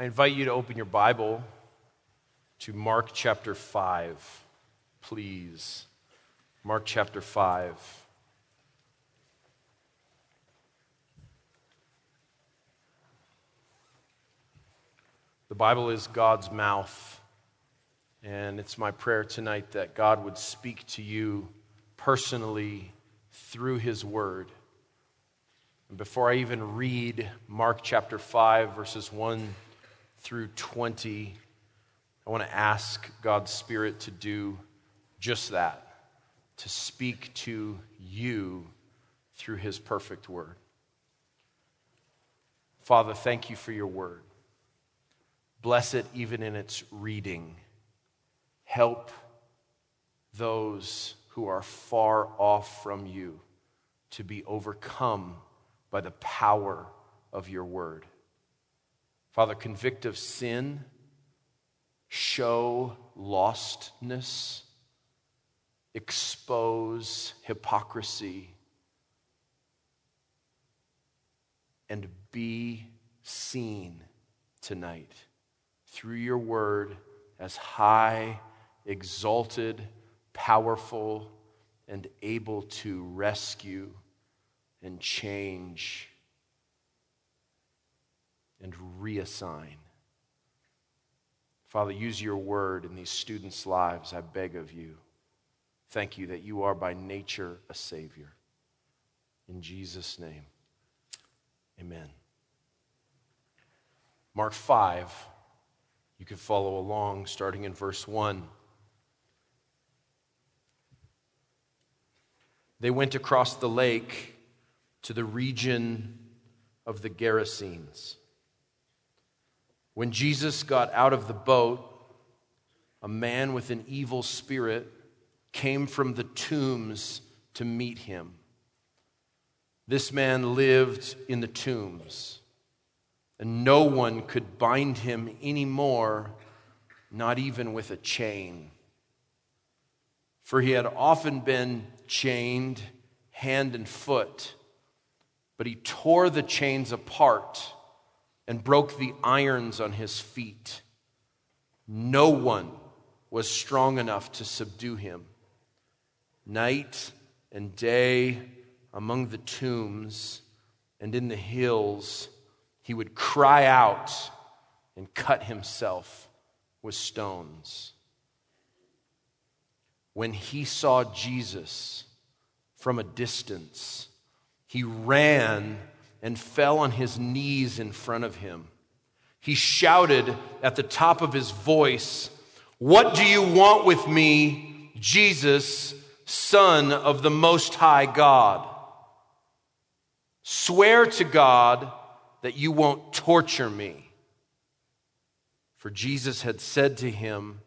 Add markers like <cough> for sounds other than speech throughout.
I invite you to open your Bible to Mark chapter 5, please. Mark chapter 5. The Bible is God's mouth, and it's my prayer tonight that God would speak to you personally through His Word. And before I even read Mark chapter 5, verses 1 through 20, I want to ask God's Spirit to do just that, to speak to you through His perfect Word. Father, thank you for your Word. Bless it even in its reading. Help those who are far off from you to be overcome by the power of your word. Father, convict of sin, show lostness, expose hypocrisy, and be seen tonight through your word as high, exalted, powerful, and able to rescue and change and reassign. Father, use your word in these students' lives, I beg of you. Thank you that you are by nature a Savior. In Jesus' name, amen. Mark 5, you can follow along starting in verse 1. They went across the lake to the region of the Gerasenes. When Jesus got out of the boat, a man with an evil spirit came from the tombs to meet him. This man lived in the tombs, and no one could bind him anymore, not even with a chain. For he had often been chained hand and foot but he tore the chains apart and broke the irons on his feet. No one was strong enough to subdue him. Night and day among the tombs and in the hills, he would cry out and cut himself with stones. When he saw Jesus from a distance, he ran and fell on his knees in front of him. He shouted at the top of his voice, What do you want with me, Jesus, Son of the Most High God? Swear to God that you won't torture me. For Jesus had said to him,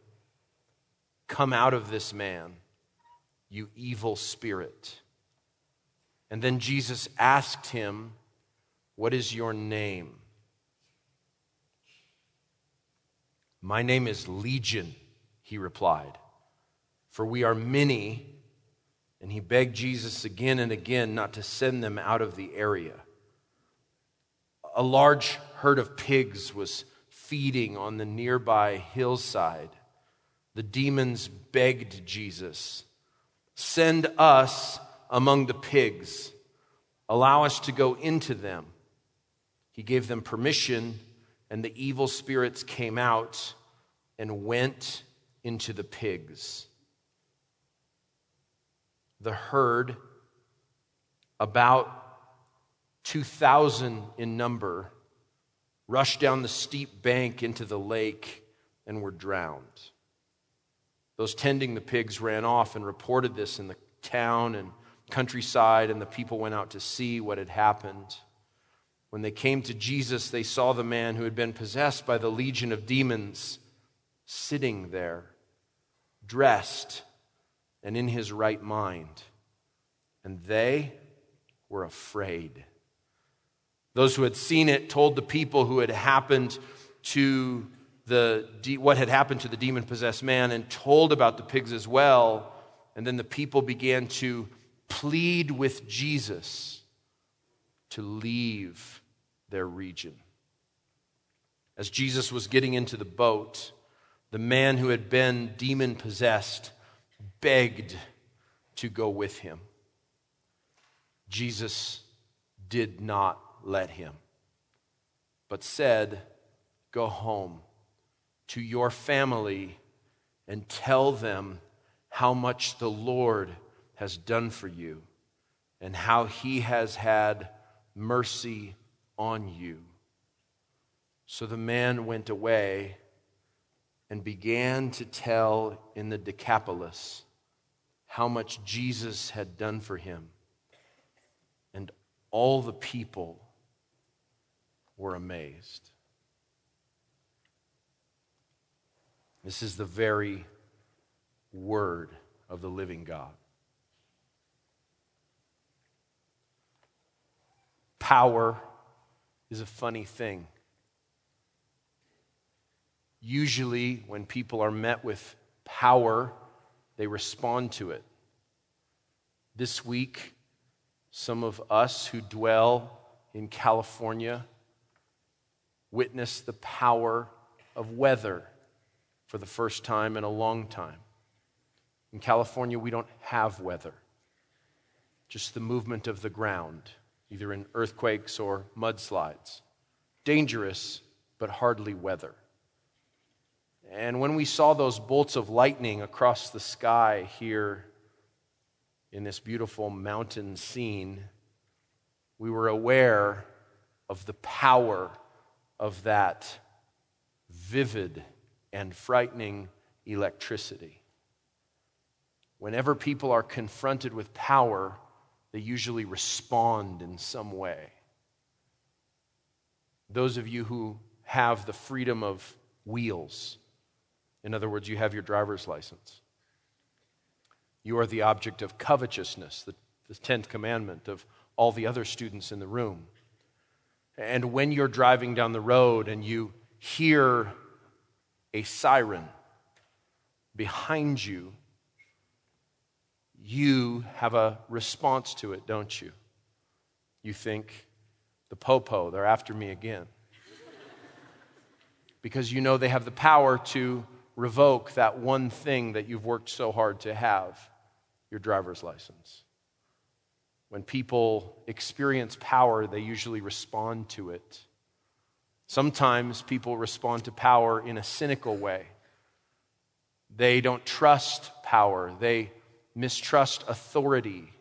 Come out of this man, you evil spirit. And then Jesus asked him, What is your name? My name is Legion, he replied, for we are many. And he begged Jesus again and again not to send them out of the area. A large herd of pigs was feeding on the nearby hillside. The demons begged Jesus, Send us among the pigs. Allow us to go into them. He gave them permission, and the evil spirits came out and went into the pigs. The herd, about 2,000 in number, rushed down the steep bank into the lake and were drowned. Those tending the pigs ran off and reported this in the town and countryside, and the people went out to see what had happened. When they came to Jesus, they saw the man who had been possessed by the legion of demons sitting there, dressed and in his right mind. And they were afraid. Those who had seen it told the people who had happened to the what had happened to the demon possessed man and told about the pigs as well. And then the people began to plead with Jesus to leave their region. As Jesus was getting into the boat, the man who had been demon possessed begged to go with him. Jesus did not let him, but said, Go home to your family and tell them how much the Lord has done for you and how he has had mercy on you. So the man went away and began to tell in the Decapolis how much Jesus had done for him. And all the people were amazed. This is the very word of the living God. Power is a funny thing. Usually, when people are met with power, they respond to it. This week, some of us who dwell in California witness the power of weather for the first time in a long time. In California, we don't have weather, just the movement of the ground, either in earthquakes or mudslides. Dangerous, but hardly weather. And when we saw those bolts of lightning across the sky here in this beautiful mountain scene, we were aware of the power of that vivid and frightening electricity. Whenever people are confronted with power, they usually respond in some way. Those of you who have the freedom of wheels, in other words, you have your driver's license. You are the object of covetousness, the, the 10th commandment of all the other students in the room. And when you're driving down the road and you hear a siren behind you, you have a response to it, don't you? You think, the popo, they're after me again. <laughs> because you know they have the power to revoke that one thing that you've worked so hard to have your driver's license. When people experience power, they usually respond to it. Sometimes people respond to power in a cynical way. They don't trust power, they mistrust authority.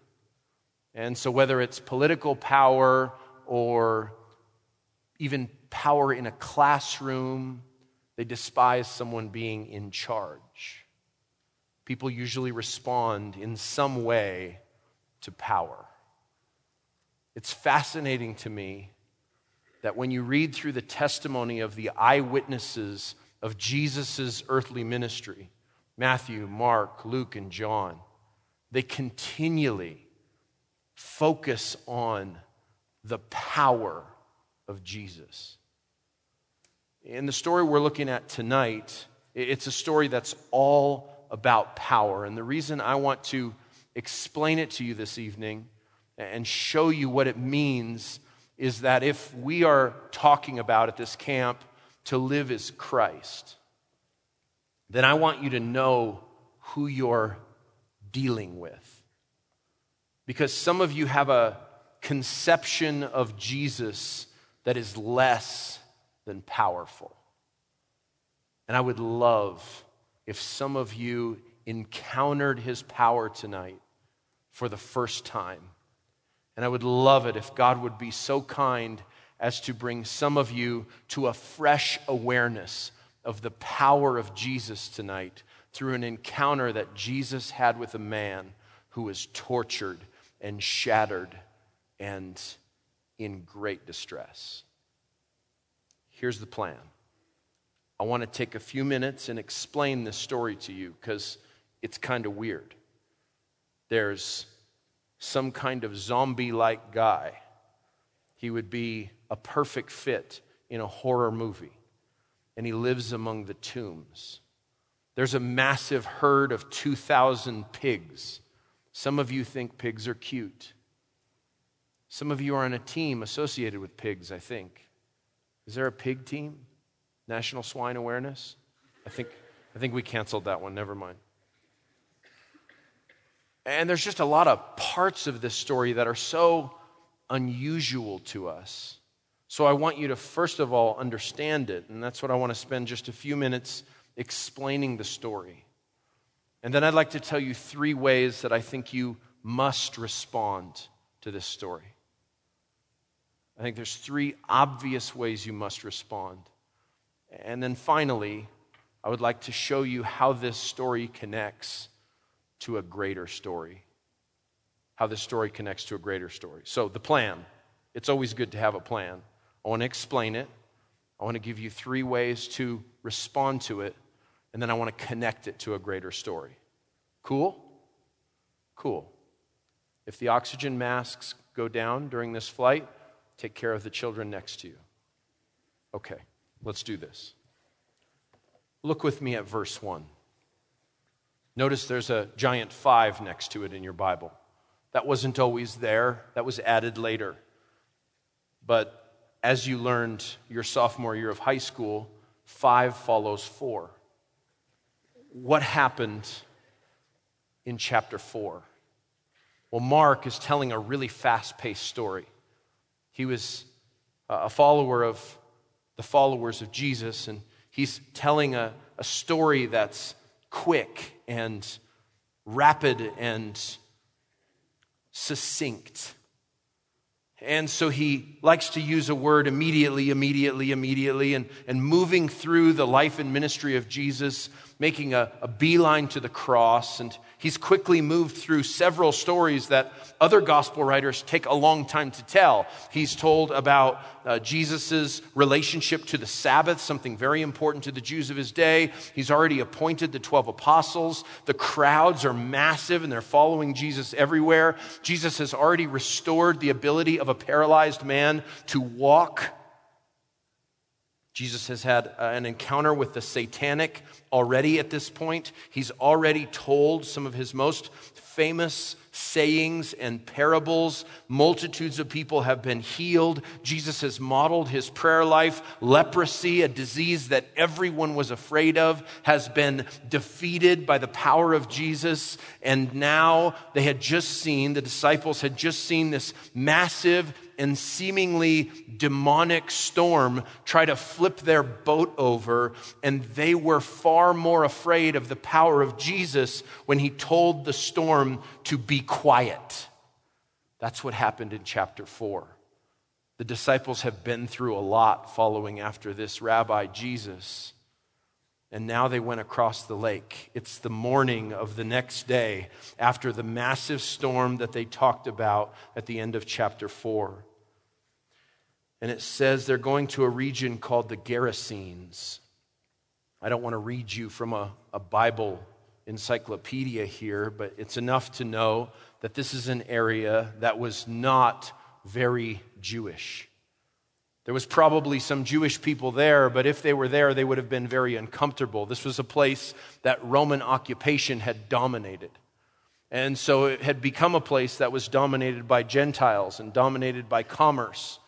And so, whether it's political power or even power in a classroom, they despise someone being in charge. People usually respond in some way to power. It's fascinating to me that when you read through the testimony of the eyewitnesses of Jesus' earthly ministry Matthew, Mark, Luke, and John they continually focus on the power of Jesus. In the story we're looking at tonight, it's a story that's all about power. And the reason I want to explain it to you this evening and show you what it means is that if we are talking about at this camp to live as Christ, then I want you to know who you're dealing with. Because some of you have a conception of Jesus that is less than powerful. And I would love if some of you encountered his power tonight for the first time. And I would love it if God would be so kind as to bring some of you to a fresh awareness of the power of Jesus tonight through an encounter that Jesus had with a man who was tortured and shattered and in great distress. Here's the plan I want to take a few minutes and explain this story to you because it's kind of weird. There's some kind of zombie like guy. He would be a perfect fit in a horror movie, and he lives among the tombs. There's a massive herd of 2,000 pigs. Some of you think pigs are cute. Some of you are on a team associated with pigs, I think. Is there a pig team? National Swine Awareness? I think, I think we canceled that one. Never mind. And there's just a lot of parts of this story that are so unusual to us. So I want you to, first of all, understand it. And that's what I want to spend just a few minutes explaining the story. And then I'd like to tell you three ways that I think you must respond to this story. I think there's three obvious ways you must respond. And then finally, I would like to show you how this story connects to a greater story. How this story connects to a greater story. So, the plan. It's always good to have a plan. I want to explain it. I want to give you three ways to respond to it. And then I want to connect it to a greater story. Cool? Cool. If the oxygen masks go down during this flight, take care of the children next to you. Okay, let's do this. Look with me at verse 1. Notice there's a giant five next to it in your Bible. That wasn't always there, that was added later. But as you learned your sophomore year of high school, five follows four. What happened in chapter 4? Well, Mark is telling a really fast paced story. He was uh, a follower of the followers of Jesus, and he's telling a, a story that's quick and rapid and succinct. And so he likes to use a word immediately, immediately, immediately, and, and moving through the life and ministry of Jesus, making a, a beeline to the cross. And he's quickly moved through several stories that other gospel writers take a long time to tell. He's told about uh, Jesus' relationship to the Sabbath, something very important to the Jews of his day. He's already appointed the 12 apostles. The crowds are massive and they're following Jesus everywhere. Jesus has already restored the ability of a paralyzed man to walk. Jesus has had uh, an encounter with the satanic already at this point. He's already told some of his most famous sayings and parables. Multitudes of people have been healed. Jesus has modeled his prayer life. Leprosy, a disease that everyone was afraid of, has been defeated by the power of Jesus. And now they had just seen, the disciples had just seen this massive and seemingly demonic storm try to flip their boat over, and they were far more afraid of the power of Jesus when he told the storm to be quiet. That's what happened in chapter 4. The disciples have been through a lot following after this rabbi Jesus. And now they went across the lake. It's the morning of the next day after the massive storm that they talked about at the end of chapter 4. And it says they're going to a region called the Gerasenes. I don't want to read you from a, a Bible encyclopedia here, but it's enough to know that this is an area that was not very Jewish. There was probably some Jewish people there, but if they were there, they would have been very uncomfortable. This was a place that Roman occupation had dominated. And so it had become a place that was dominated by Gentiles and dominated by commerce.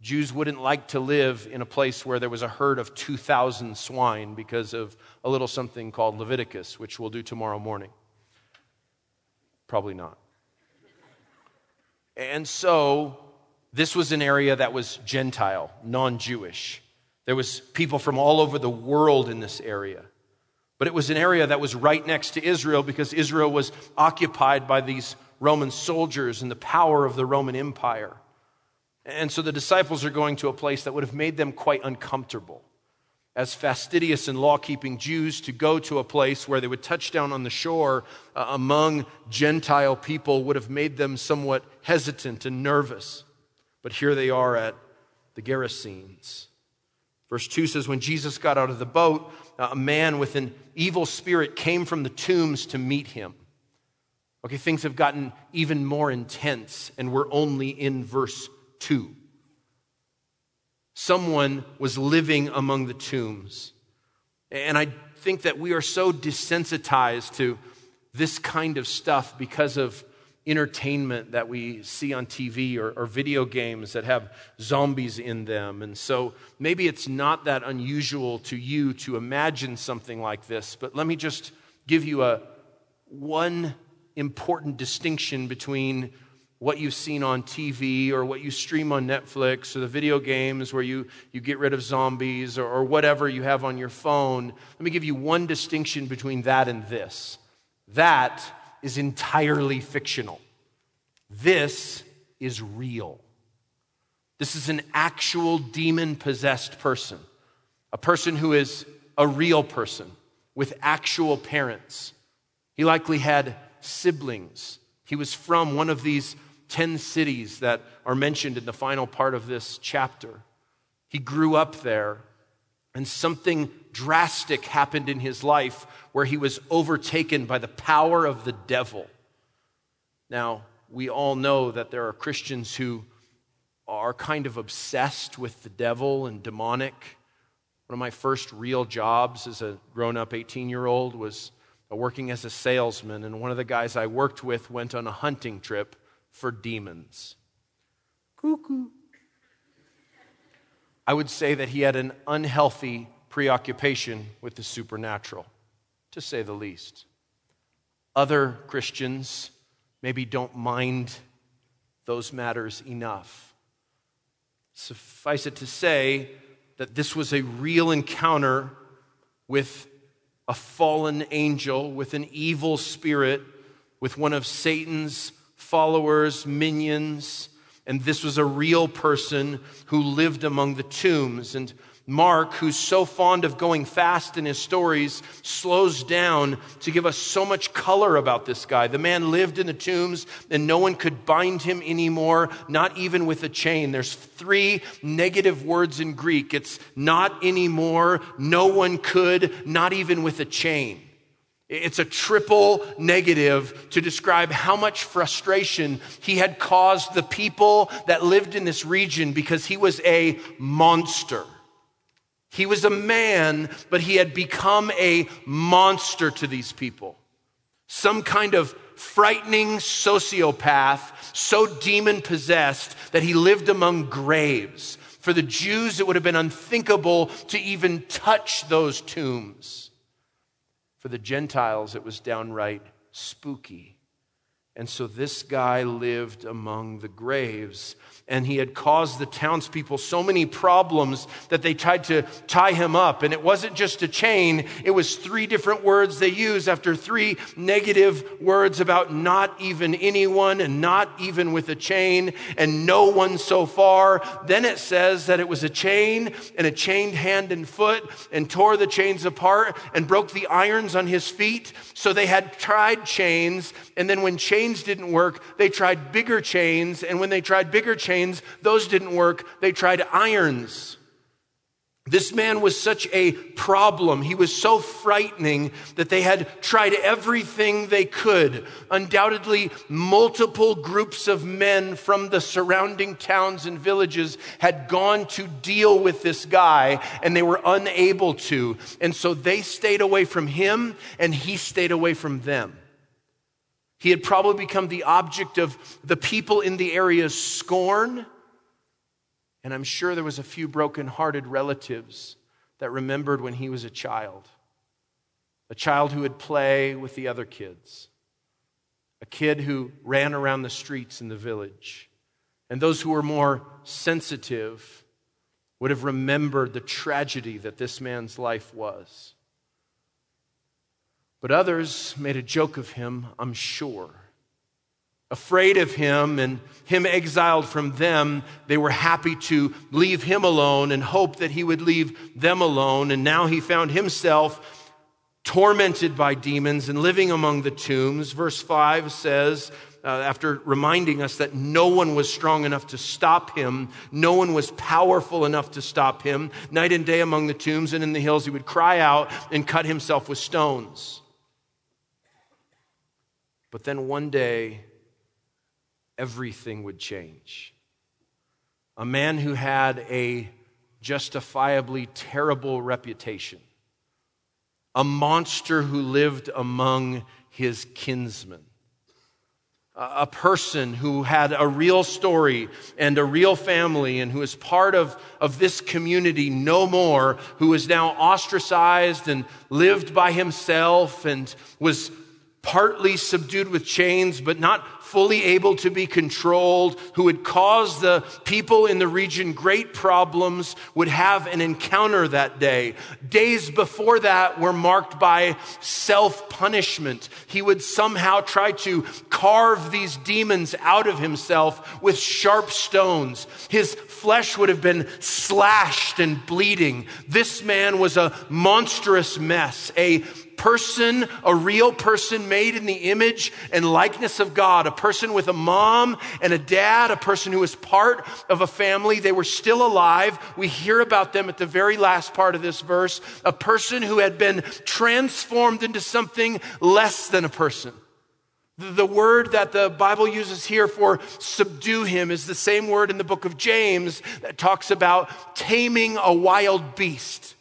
Jews wouldn't like to live in a place where there was a herd of 2,000 swine because of a little something called Leviticus, which we'll do tomorrow morning. Probably not. And so this was an area that was Gentile, non Jewish. There was people from all over the world in this area. But it was an area that was right next to Israel because Israel was occupied by these Roman soldiers and the power of the Roman Empire. And so the disciples are going to a place that would have made them quite uncomfortable. As fastidious and law keeping Jews, to go to a place where they would touch down on the shore uh, among Gentile people would have made them somewhat hesitant and nervous. But here they are at the Gerasenes. Verse 2 says, When Jesus got out of the boat, a man with an evil spirit came from the tombs to meet him. Okay, things have gotten even more intense, and we're only in verse 2. Someone was living among the tombs. And I think that we are so desensitized to this kind of stuff because of entertainment that we see on TV or, or, video games that have zombies in them. And so maybe it's not that unusual to you to imagine something like this, but let me just give you a one important distinction between what you've seen on TV or what you stream on Netflix or the video games where you, you get rid of zombies or, or whatever you have on your phone. Let me give you one distinction between that and this. That is entirely fictional. This is real. This is an actual demon possessed person, a person who is a real person with actual parents. He likely had siblings. He was from one of these 10 cities that are mentioned in the final part of this chapter. He grew up there, and something drastic happened in his life where he was overtaken by the power of the devil. Now, we all know that there are Christians who are kind of obsessed with the devil and demonic. One of my first real jobs as a grown up 18 year old was working as a salesman, and one of the guys I worked with went on a hunting trip for demons. Cuckoo. I would say that he had an unhealthy preoccupation with the supernatural, to say the least. Other Christians maybe don't mind those matters enough. Suffice it to say that this was a real encounter with a fallen angel, with an evil spirit, with one of Satan's followers, minions, and this was a real person who lived among the tombs. And Mark, who's so fond of going fast in his stories, slows down to give us so much color about this guy. The man lived in the tombs and no one could bind him anymore, not even with a chain. There's three negative words in Greek it's not anymore, no one could, not even with a chain. It's a triple negative to describe how much frustration he had caused the people that lived in this region because he was a monster. He was a man, but he had become a monster to these people. Some kind of frightening sociopath, so demon possessed that he lived among graves. For the Jews, it would have been unthinkable to even touch those tombs. For the Gentiles, it was downright spooky. And so this guy lived among the graves and he had caused the townspeople so many problems that they tried to tie him up. And it wasn't just a chain, it was three different words they used after three negative words about not even anyone and not even with a chain and no one so far. Then it says that it was a chain and a chained hand and foot and tore the chains apart and broke the irons on his feet. So they had tried chains. And then when chains didn't work, they tried bigger chains. And when they tried bigger chains, chains. Those didn't work. They tried irons. This man was such a problem. He was so frightening that they had tried everything they could. Undoubtedly, multiple groups of men from the surrounding towns and villages had gone to deal with this guy and they were unable to. And so they stayed away from him and he stayed away from them. He had probably become the object of the people in the area's scorn. And I'm sure there was a few broken-hearted relatives that remembered when he was a child. A child who would play with the other kids. A kid who ran around the streets in the village. And those who were more sensitive would have remembered the tragedy that this man's life was. But others made a joke of him, I'm sure. Afraid of him and him exiled from them, they were happy to leave him alone and hope that he would leave them alone. And now he found himself tormented by demons and living among the tombs. Verse 5 says, uh, after reminding us that no one was strong enough to stop him, no one was powerful enough to stop him, night and day among the tombs and in the hills, he would cry out and cut himself with stones. But then one day, everything would change. A man who had a justifiably terrible reputation, a monster who lived among his kinsmen, a person who had a real story and a real family and who is part of, of this community no more, who is now ostracized and lived by himself and was partly subdued with chains, but not fully able to be controlled, who would cause the people in the region great problems, would have an encounter that day. Days before that were marked by self punishment. He would somehow try to carve these demons out of himself with sharp stones. His flesh would have been slashed and bleeding. This man was a monstrous mess, a person, a real person made in the image and likeness of God, a person with a mom and a dad, a person who was part of a family. They were still alive. We hear about them at the very last part of this verse. A person who had been transformed into something less than a person. The word that the Bible uses here for subdue him is the same word in the book of James that talks about taming a wild beast.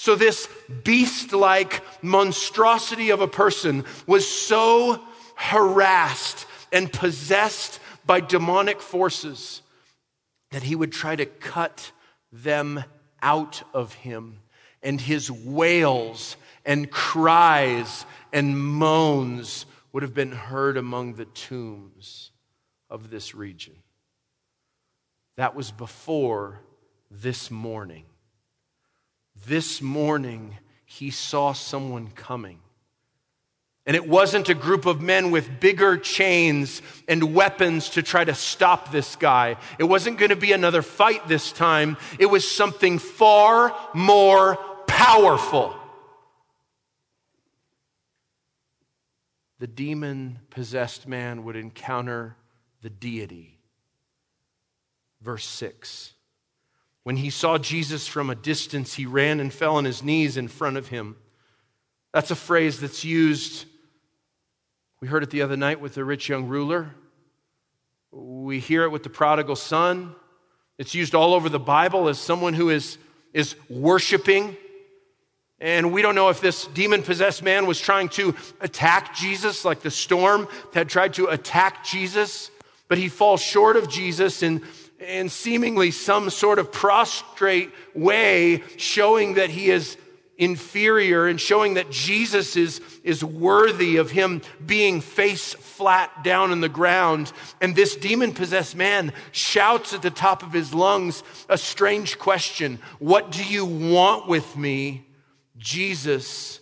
So, this beast like monstrosity of a person was so harassed and possessed by demonic forces that he would try to cut them out of him. And his wails and cries and moans would have been heard among the tombs of this region. That was before this morning. This morning, he saw someone coming. And it wasn't a group of men with bigger chains and weapons to try to stop this guy. It wasn't going to be another fight this time. It was something far more powerful. The demon possessed man would encounter the deity. Verse 6. When he saw Jesus from a distance, he ran and fell on his knees in front of him. That's a phrase that's used. We heard it the other night with the rich young ruler. We hear it with the prodigal son. It's used all over the Bible as someone who is, is worshiping. And we don't know if this demon possessed man was trying to attack Jesus, like the storm had tried to attack Jesus, but he falls short of Jesus and in seemingly some sort of prostrate way, showing that he is inferior and showing that Jesus is, is worthy of him being face flat down in the ground. And this demon possessed man shouts at the top of his lungs a strange question What do you want with me, Jesus,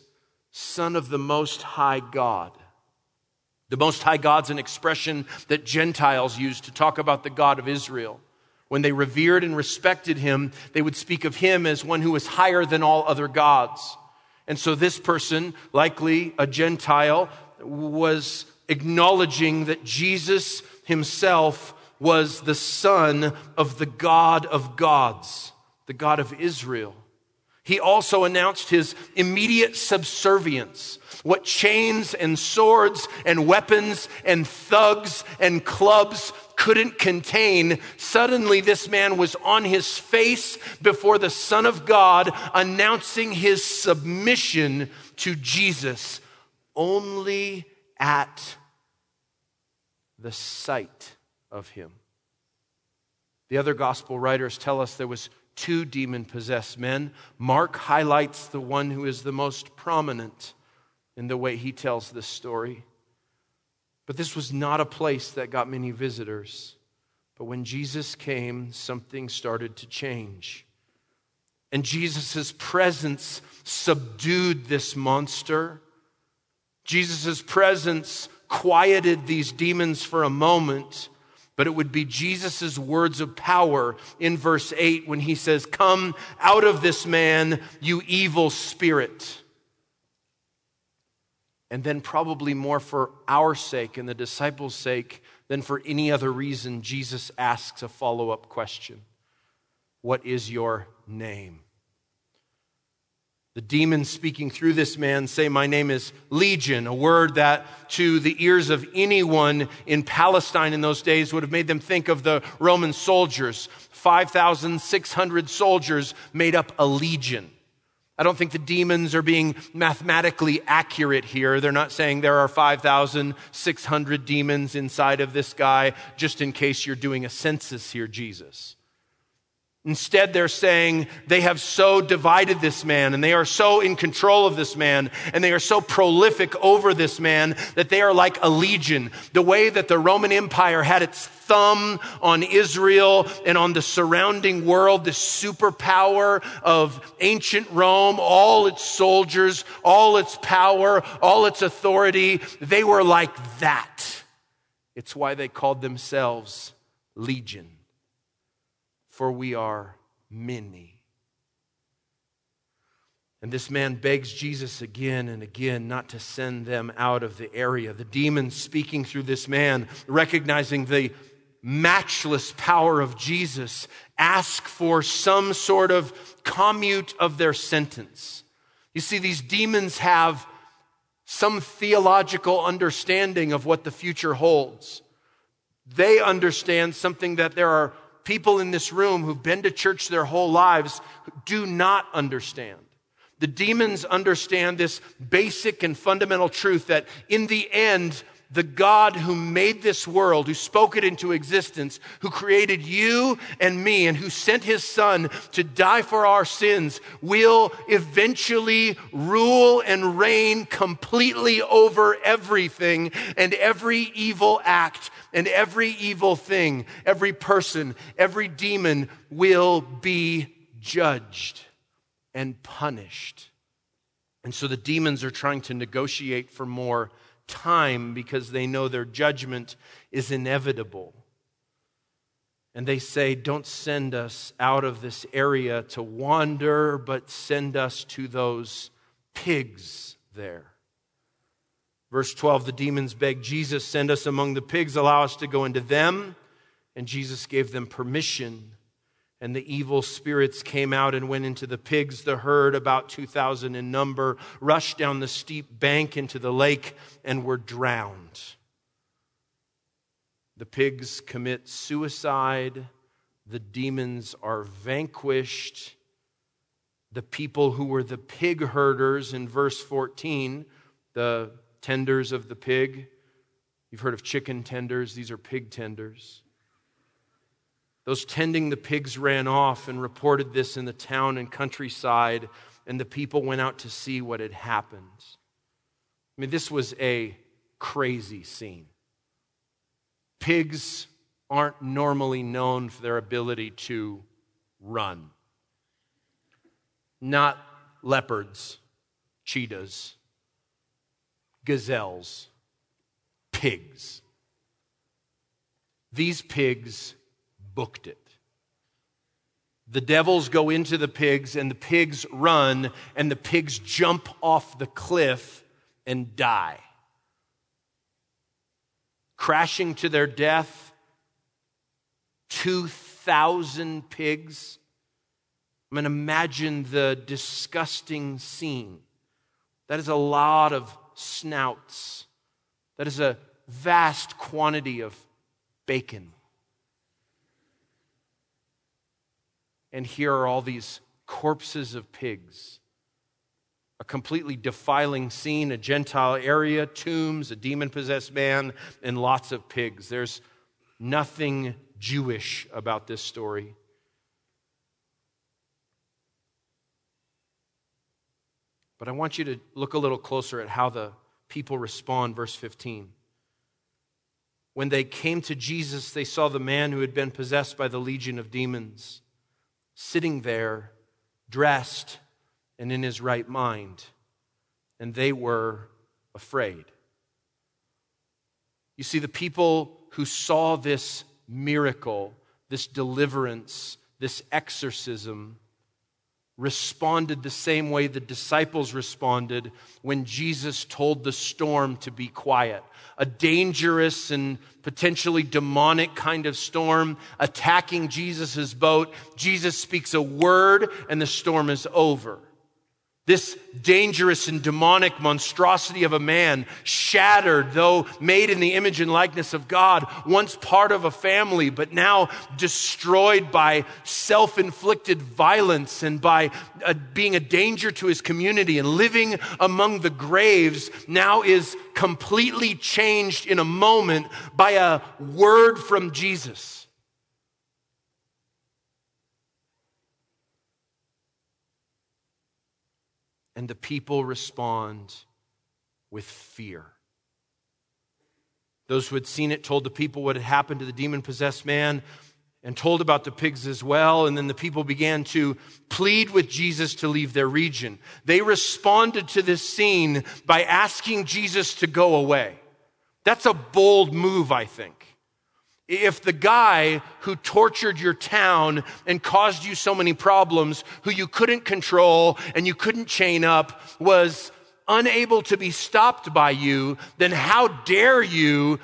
Son of the Most High God? The Most High God's an expression that Gentiles use to talk about the God of Israel. When they revered and respected him, they would speak of him as one who was higher than all other gods. And so this person, likely a Gentile, was acknowledging that Jesus himself was the son of the God of gods, the God of Israel. He also announced his immediate subservience. What chains and swords and weapons and thugs and clubs couldn't contain, suddenly this man was on his face before the Son of God, announcing his submission to Jesus only at the sight of him. The other gospel writers tell us there was two demon possessed men. Mark highlights the one who is the most prominent in the way he tells this story. But this was not a place that got many visitors. But when Jesus came, something started to change. And Jesus' presence subdued this monster. Jesus' presence quieted these demons for a moment, but it would be Jesus' words of power in verse 8 when he says, Come out of this man, you evil spirit and then probably more for our sake and the disciples' sake than for any other reason, Jesus asks a follow up question What is your name? The demons speaking through this man say, My name is Legion, a word that to the ears of anyone in Palestine in those days would have made them think of the Roman soldiers. 5,600 soldiers made up a legion. I don't think the demons are being mathematically accurate here. They're not saying there are 5,600 demons inside of this guy, just in case you're doing a census here, Jesus. Instead, they're saying they have so divided this man and they are so in control of this man and they are so prolific over this man that they are like a legion. The way that the Roman Empire had its thumb on Israel and on the surrounding world, the superpower of ancient Rome, all its soldiers, all its power, all its authority, they were like that. It's why they called themselves legion for we are many. And this man begs Jesus again and again not to send them out of the area. The demons speaking through this man, recognizing the matchless power of Jesus, ask for some sort of commute of their sentence. You see, these demons have some theological understanding of what the future holds. They understand something that there are people in this room who've been to church their whole lives do not understand. The demons understand this basic and fundamental truth that in the end, the God who made this world, who spoke it into existence, who created you and me, and who sent his son to die for our sins, will eventually rule and reign completely over everything and every evil act and every evil thing, every person, every demon will be judged and punished. And so the demons are trying to negotiate for more time because they know their judgment is inevitable. And they say, Don't send us out of this area to wander, but send us to those pigs there. Verse 12 the demons begged Jesus, Send us among the pigs, allow us to go into them. And Jesus gave them permission. And the evil spirits came out and went into the pigs. The herd, about 2,000 in number, rushed down the steep bank into the lake and were drowned. The pigs commit suicide. The demons are vanquished. The people who were the pig herders in verse 14, the tenders of the pig. You've heard of chicken tenders, these are pig tenders. Those tending the pigs ran off and reported this in the town and countryside, and the people went out to see what had happened. I mean, this was a crazy scene. Pigs aren't normally known for their ability to run, not leopards, cheetahs, gazelles, pigs. These pigs booked it. The devils go into the pigs, and the pigs run, and the pigs jump off the cliff and die. Crashing to their death, 2,000 pigs. I mean, imagine the disgusting scene. That is a lot of snouts. That is a vast quantity of bacon. And here are all these corpses of pigs. A completely defiling scene, a Gentile area, tombs, a demon possessed man, and lots of pigs. There's nothing Jewish about this story. But I want you to look a little closer at how the people respond, verse 15. When they came to Jesus, they saw the man who had been possessed by the legion of demons sitting there, dressed and in his right mind, and they were afraid. You see, the people who saw this miracle, this deliverance, this exorcism, responded the same way the disciples responded when Jesus told the storm to be quiet. A dangerous and potentially demonic kind of storm attacking Jesus' boat. Jesus speaks a word and the storm is over. This dangerous and demonic monstrosity of a man, shattered, though made in the image and likeness of God, once part of a family, but now destroyed by self inflicted violence and by uh, being a danger to his community and living among the graves, now is completely changed in a moment by a word from Jesus. And the people respond with fear. Those who had seen it told the people what had happened to the demon possessed man and told about the pigs as well. And then the people began to plead with Jesus to leave their region. They responded to this scene by asking Jesus to go away. That's a bold move, I think. If the guy who tortured your town and caused you so many problems, who you couldn't control and you couldn't chain up, was unable to be stopped by you, then how dare you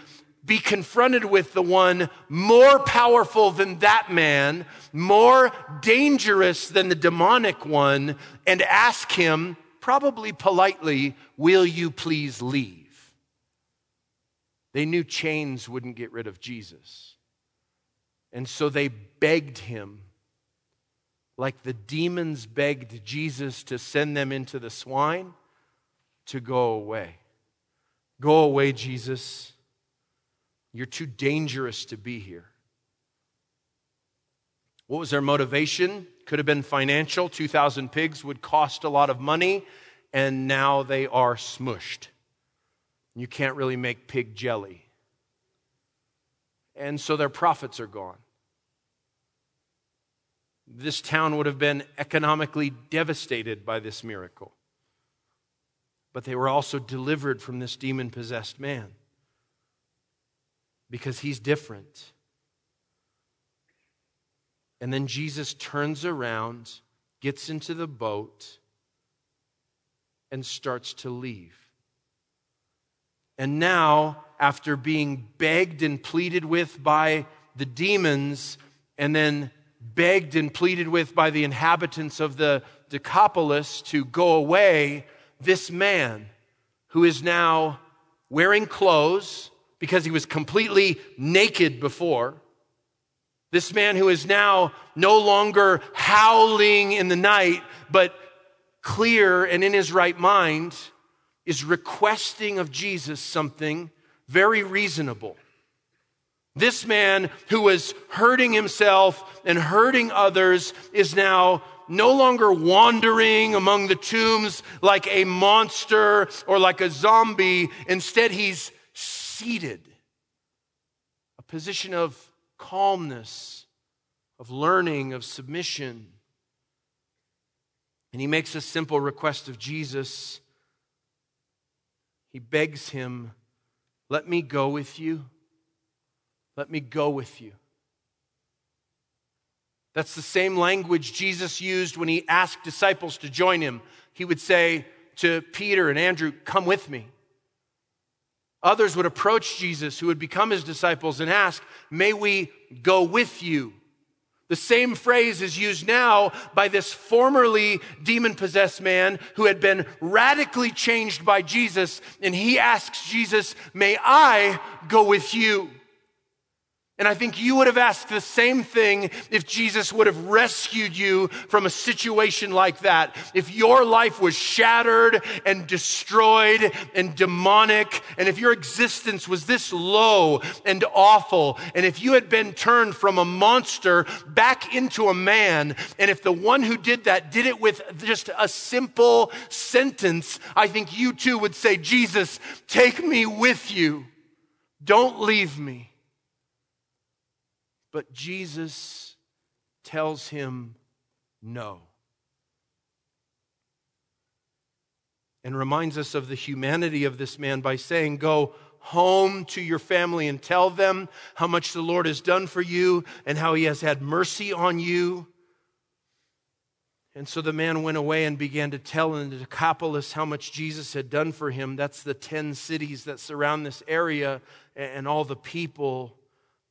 be confronted with the one more powerful than that man, more dangerous than the demonic one, and ask him, probably politely, Will you please leave? They knew chains wouldn't get rid of Jesus. And so they begged him, like the demons begged Jesus to send them into the swine, to go away. Go away, Jesus. You're too dangerous to be here. What was their motivation? Could have been financial. 2,000 pigs would cost a lot of money, and now they are smushed. You can't really make pig jelly. And so their profits are gone. This town would have been economically devastated by this miracle. But they were also delivered from this demon possessed man because he's different. And then Jesus turns around, gets into the boat, and starts to leave. And now, after being begged and pleaded with by the demons, and then begged and pleaded with by the inhabitants of the Decapolis to go away, this man, who is now wearing clothes because he was completely naked before, this man who is now no longer howling in the night, but clear and in his right mind, is requesting of Jesus something very reasonable. This man who was hurting himself and hurting others is now no longer wandering among the tombs like a monster or like a zombie. Instead, he's seated. A position of calmness, of learning, of submission. And he makes a simple request of Jesus he begs him, Let me go with you. Let me go with you. That's the same language Jesus used when he asked disciples to join him. He would say to Peter and Andrew, Come with me. Others would approach Jesus who would become his disciples and ask, May we go with you? The same phrase is used now by this formerly demon possessed man who had been radically changed by Jesus. And he asks Jesus, May I go with you? And I think you would have asked the same thing if Jesus would have rescued you from a situation like that. If your life was shattered and destroyed and demonic, and if your existence was this low and awful, and if you had been turned from a monster back into a man, and if the one who did that did it with just a simple sentence, I think you too would say, Jesus, take me with you. Don't leave me. But Jesus tells him no. And reminds us of the humanity of this man by saying, Go home to your family and tell them how much the Lord has done for you and how he has had mercy on you. And so the man went away and began to tell in the Decapolis how much Jesus had done for him. That's the 10 cities that surround this area and all the people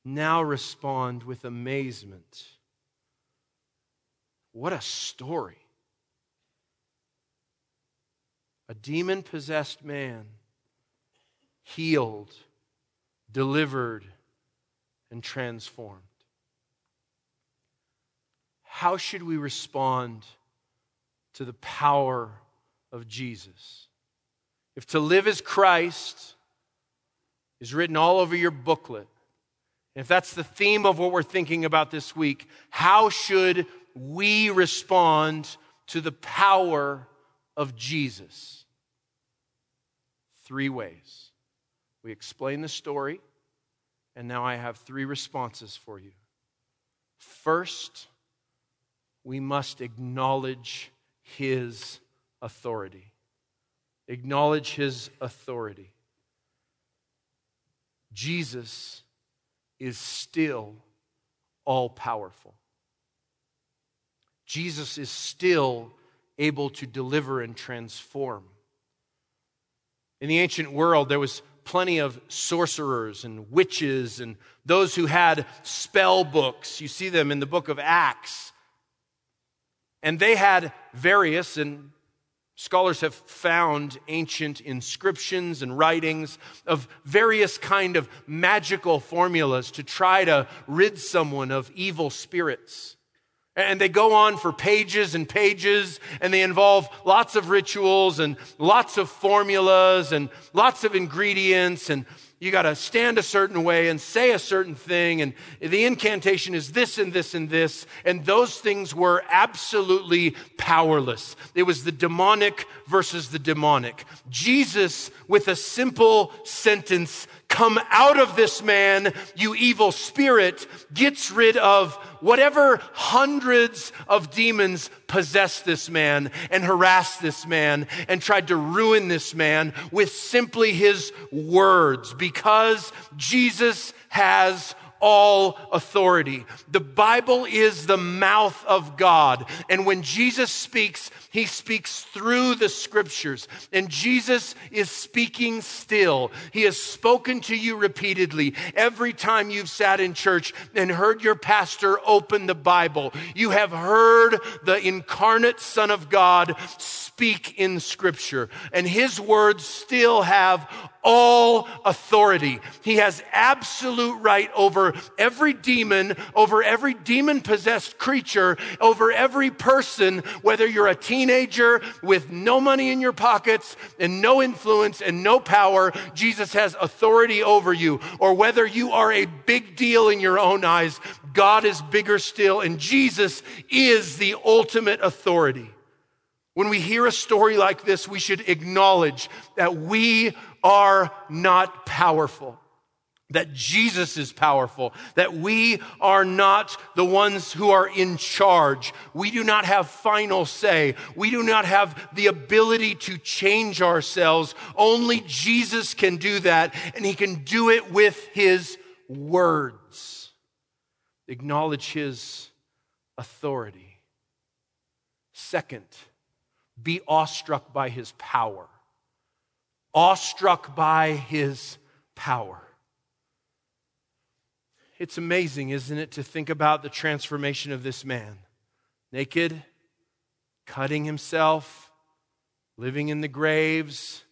now respond with amazement. What a story. a demon possessed man healed, delivered, and transformed. How should we respond to the power of Jesus? If to live as Christ is written all over your booklet, if that's the theme of what we're thinking about this week, how should we respond to the power of Jesus? Three ways. We explain the story, and now I have three responses for you. First, we must acknowledge his authority. Acknowledge his authority. Jesus is still all powerful. Jesus is still able to deliver and transform. In the ancient world, there was plenty of sorcerers and witches and those who had spell books. You see them in the book of Acts. And they had various, and scholars have found ancient inscriptions and writings of various kind of magical formulas to try to rid someone of evil spirits. And they go on for pages and pages, and they involve lots of rituals and lots of formulas and lots of ingredients and you got to stand a certain way and say a certain thing, and the incantation is this and this and this, and those things were absolutely powerless. It was the demonic versus the demonic. Jesus, with a simple sentence, come out of this man, you evil spirit, gets rid of whatever hundreds of demons possessed this man and harassed this man and tried to ruin this man with simply his words. Because Jesus has all authority. The Bible is the mouth of God. And when Jesus speaks, he speaks through the scriptures. And Jesus is speaking still. He has spoken to you repeatedly. Every time you've sat in church and heard your pastor open the Bible, you have heard the incarnate Son of God speak in scripture. And his words still have all authority. He has absolute right over every demon, over every demon possessed creature, over every person, whether you're a teenager with no money in your pockets and no influence and no power, Jesus has authority over you. Or whether you are a big deal in your own eyes, God is bigger still, and Jesus is the ultimate authority. When we hear a story like this, we should acknowledge that we are not powerful. That Jesus is powerful, that we are not the ones who are in charge. We do not have final say. We do not have the ability to change ourselves. Only Jesus can do that, and he can do it with his words. Acknowledge his authority. Second, be awestruck by his power awestruck by his power. It's amazing, isn't it, to think about the transformation of this man. Naked, cutting himself, living in the graves,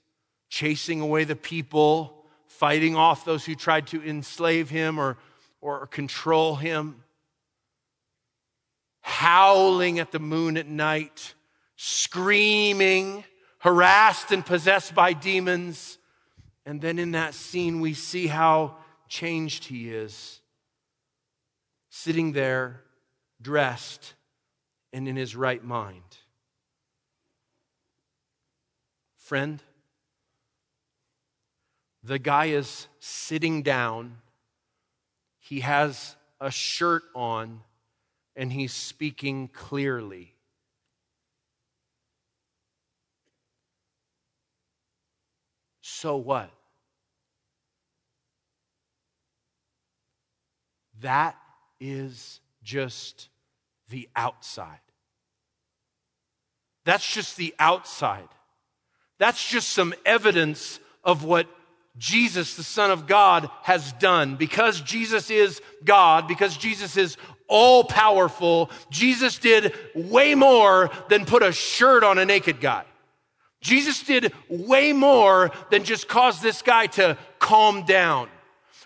chasing away the people, fighting off those who tried to enslave him or, or control him, howling at the moon at night, screaming harassed and possessed by demons. And then in that scene, we see how changed he is. Sitting there, dressed, and in his right mind. Friend, the guy is sitting down, he has a shirt on, and he's speaking clearly. So what? That is just the outside. That's just the outside. That's just some evidence of what Jesus, the Son of God, has done. Because Jesus is God, because Jesus is all powerful, Jesus did way more than put a shirt on a naked guy. Jesus did way more than just cause this guy to calm down.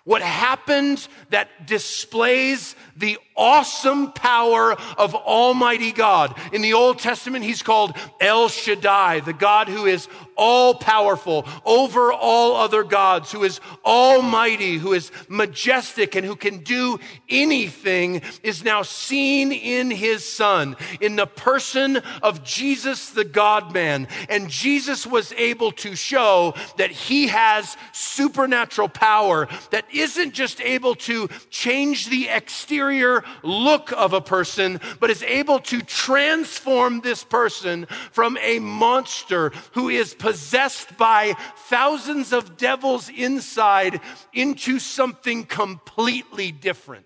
What happened that displays the awesome power of Almighty God. In the Old Testament, he's called El Shaddai, the God who is all powerful over all other gods, who is almighty, who is majestic, and who can do anything, is now seen in his Son, in the person of Jesus, the God man. And Jesus was able to show that he has supernatural power that isn't just able to change the exterior look of a person, but is able to transform this person from a monster who is possessed by thousands of devils inside into something completely different.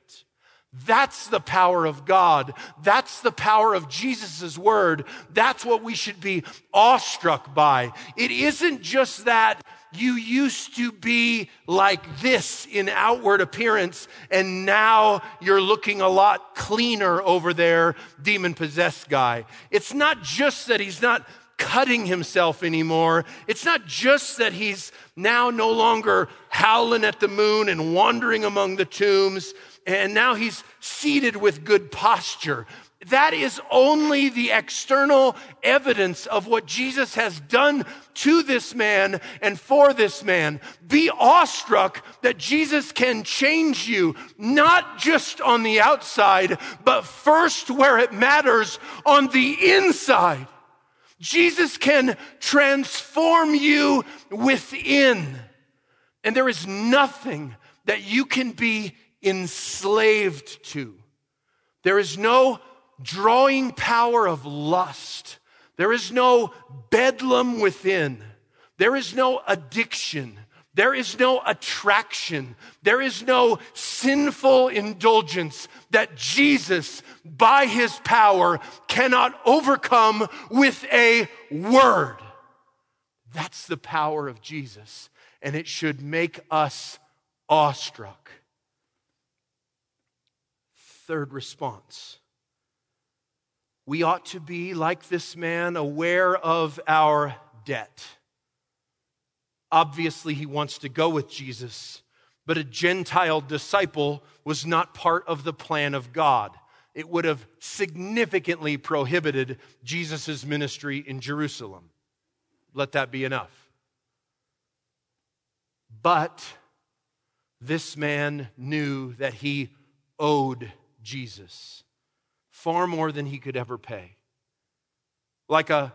That's the power of God. That's the power of Jesus' word. That's what we should be awestruck by. It isn't just that you used to be like this in outward appearance, and now you're looking a lot cleaner over there, demon possessed guy. It's not just that he's not cutting himself anymore. It's not just that he's now no longer howling at the moon and wandering among the tombs, and now he's seated with good posture. That is only the external evidence of what Jesus has done to this man and for this man. Be awestruck that Jesus can change you, not just on the outside, but first where it matters on the inside. Jesus can transform you within. And there is nothing that you can be enslaved to. There is no drawing power of lust. There is no bedlam within. There is no addiction. There is no attraction. There is no sinful indulgence that Jesus, by his power, cannot overcome with a word. That's the power of Jesus, and it should make us awestruck. Third response we ought to be, like this man, aware of our debt. Obviously, he wants to go with Jesus, but a Gentile disciple was not part of the plan of God. It would have significantly prohibited Jesus' ministry in Jerusalem. Let that be enough. But this man knew that he owed Jesus far more than he could ever pay. Like a,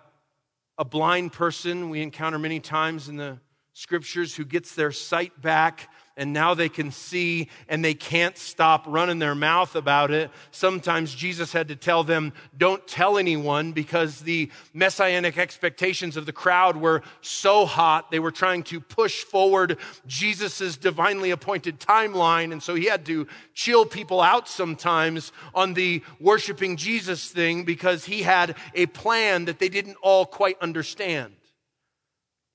a blind person we encounter many times in the scriptures who gets their sight back and now they can see and they can't stop running their mouth about it. Sometimes Jesus had to tell them, don't tell anyone because the messianic expectations of the crowd were so hot. They were trying to push forward Jesus' divinely appointed timeline. And so he had to chill people out sometimes on the worshiping Jesus thing because he had a plan that they didn't all quite understand.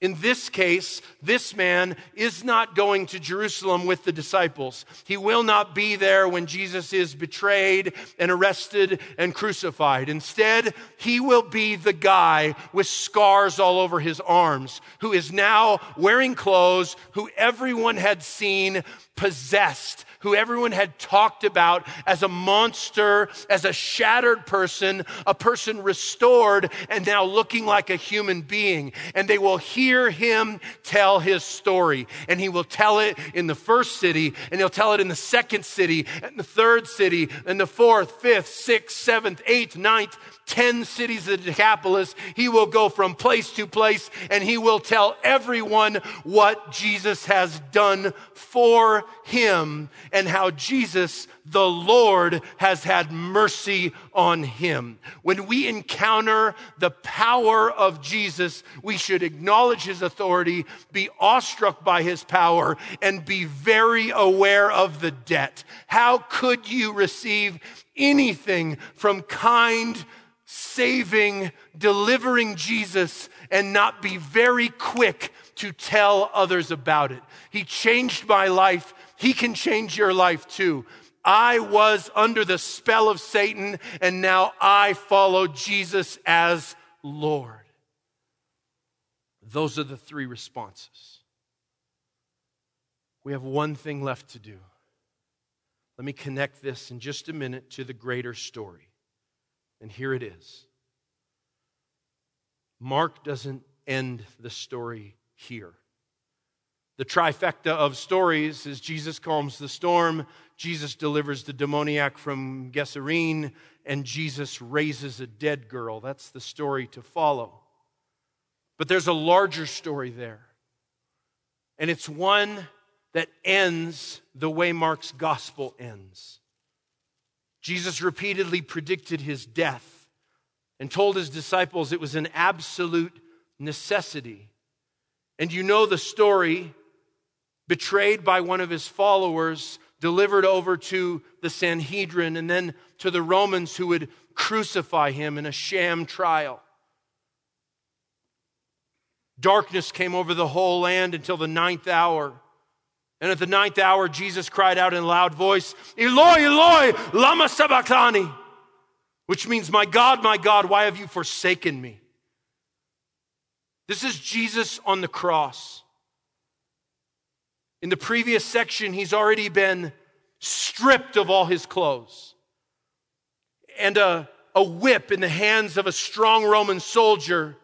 In this case, this man is not going to Jerusalem with the disciples. He will not be there when Jesus is betrayed and arrested and crucified. Instead, he will be the guy with scars all over his arms, who is now wearing clothes, who everyone had seen possessed who everyone had talked about as a monster, as a shattered person, a person restored and now looking like a human being. And they will hear him tell his story. And he will tell it in the first city, and he'll tell it in the second city, and the third city, and the fourth, fifth, sixth, seventh, eighth, ninth, 10 cities of the Decapolis. He will go from place to place and he will tell everyone what Jesus has done for him and how Jesus, the Lord, has had mercy on him. When we encounter the power of Jesus, we should acknowledge his authority, be awestruck by his power, and be very aware of the debt. How could you receive anything from kind, saving, delivering Jesus and not be very quick to tell others about it. He changed my life. He can change your life too. I was under the spell of Satan and now I follow Jesus as Lord. Those are the three responses. We have one thing left to do. Let me connect this in just a minute to the greater story. And here it is. Mark doesn't end the story here. The trifecta of stories is Jesus calms the storm, Jesus delivers the demoniac from Gerasene, and Jesus raises a dead girl. That's the story to follow. But there's a larger story there. And it's one that ends the way Mark's gospel ends. Jesus repeatedly predicted his death and told his disciples it was an absolute necessity. And you know the story betrayed by one of his followers, delivered over to the Sanhedrin, and then to the Romans who would crucify him in a sham trial. Darkness came over the whole land until the ninth hour. And at the ninth hour, Jesus cried out in a loud voice, Eloi, Eloi, lama sabachthani, which means, My God, my God, why have you forsaken me? This is Jesus on the cross. In the previous section, he's already been stripped of all his clothes and a, a whip in the hands of a strong Roman soldier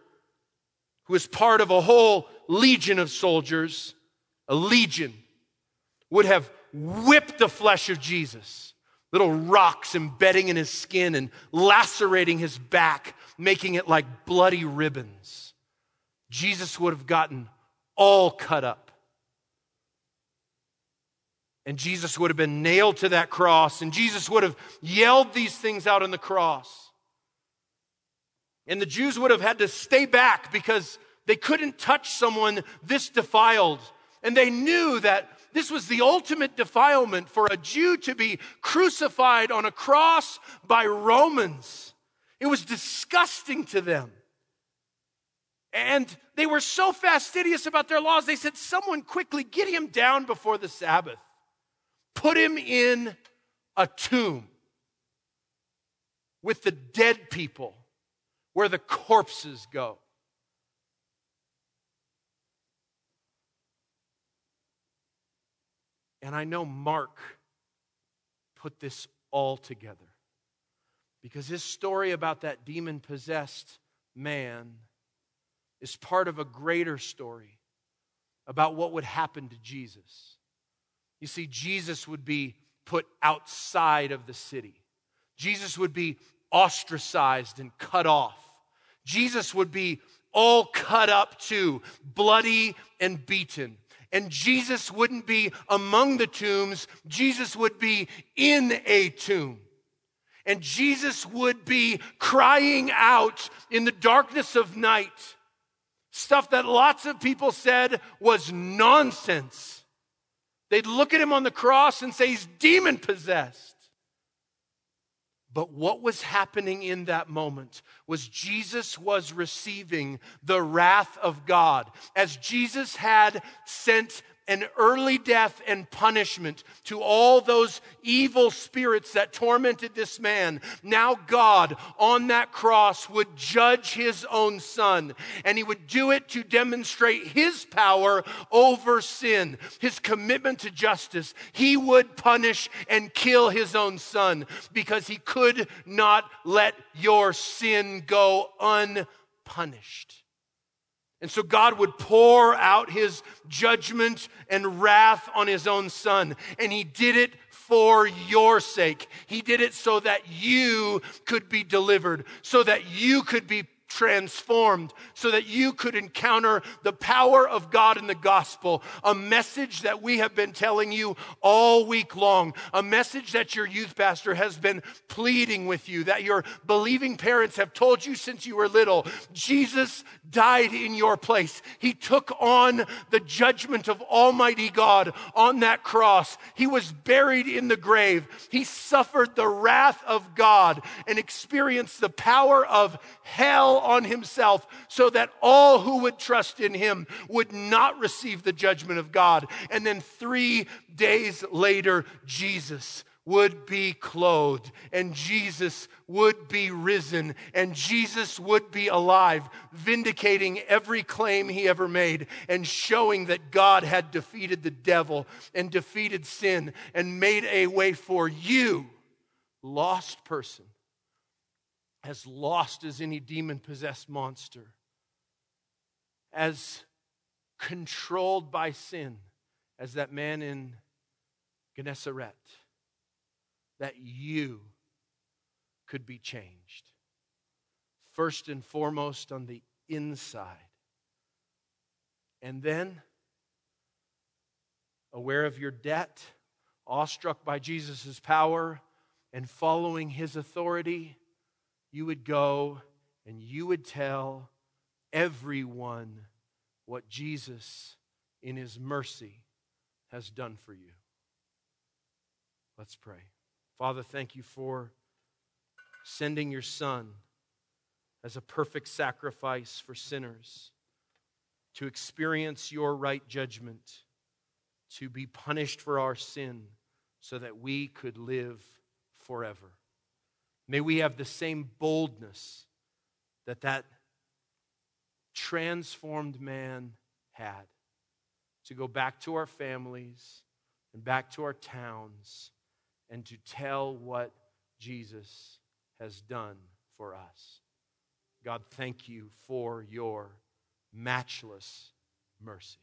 who is part of a whole legion of soldiers, a legion would have whipped the flesh of Jesus, little rocks embedding in his skin and lacerating his back, making it like bloody ribbons. Jesus would have gotten all cut up. And Jesus would have been nailed to that cross, and Jesus would have yelled these things out on the cross. And the Jews would have had to stay back because they couldn't touch someone this defiled. And they knew that this was the ultimate defilement for a Jew to be crucified on a cross by Romans. It was disgusting to them. And they were so fastidious about their laws, they said, Someone quickly get him down before the Sabbath, put him in a tomb with the dead people where the corpses go. And I know Mark put this all together because his story about that demon possessed man is part of a greater story about what would happen to Jesus. You see, Jesus would be put outside of the city, Jesus would be ostracized and cut off. Jesus would be all cut up too, bloody and beaten. And Jesus wouldn't be among the tombs, Jesus would be in a tomb. And Jesus would be crying out in the darkness of night stuff that lots of people said was nonsense. They'd look at him on the cross and say he's demon possessed. But what was happening in that moment was Jesus was receiving the wrath of God. As Jesus had sent an early death and punishment to all those evil spirits that tormented this man. Now, God on that cross would judge his own son, and he would do it to demonstrate his power over sin, his commitment to justice. He would punish and kill his own son because he could not let your sin go unpunished. And so God would pour out his judgment and wrath on his own son. And he did it for your sake. He did it so that you could be delivered, so that you could be transformed so that you could encounter the power of God in the gospel. A message that we have been telling you all week long. A message that your youth pastor has been pleading with you, that your believing parents have told you since you were little. Jesus died in your place. He took on the judgment of Almighty God on that cross. He was buried in the grave. He suffered the wrath of God and experienced the power of hell on himself so that all who would trust in him would not receive the judgment of God. And then three days later, Jesus would be clothed, and Jesus would be risen, and Jesus would be alive, vindicating every claim he ever made, and showing that God had defeated the devil and defeated sin and made a way for you, lost person, as lost as any demon possessed monster, as controlled by sin as that man in Gennesaret that you could be changed. First and foremost on the inside. And then, aware of your debt, awestruck by Jesus' power, and following his authority, you would go and you would tell everyone what Jesus, in his mercy, has done for you. Let's pray. Father, thank you for sending your Son as a perfect sacrifice for sinners to experience your right judgment, to be punished for our sin so that we could live forever. May we have the same boldness that that transformed man had to go back to our families and back to our towns and to tell what Jesus has done for us. God, thank you for your matchless mercy.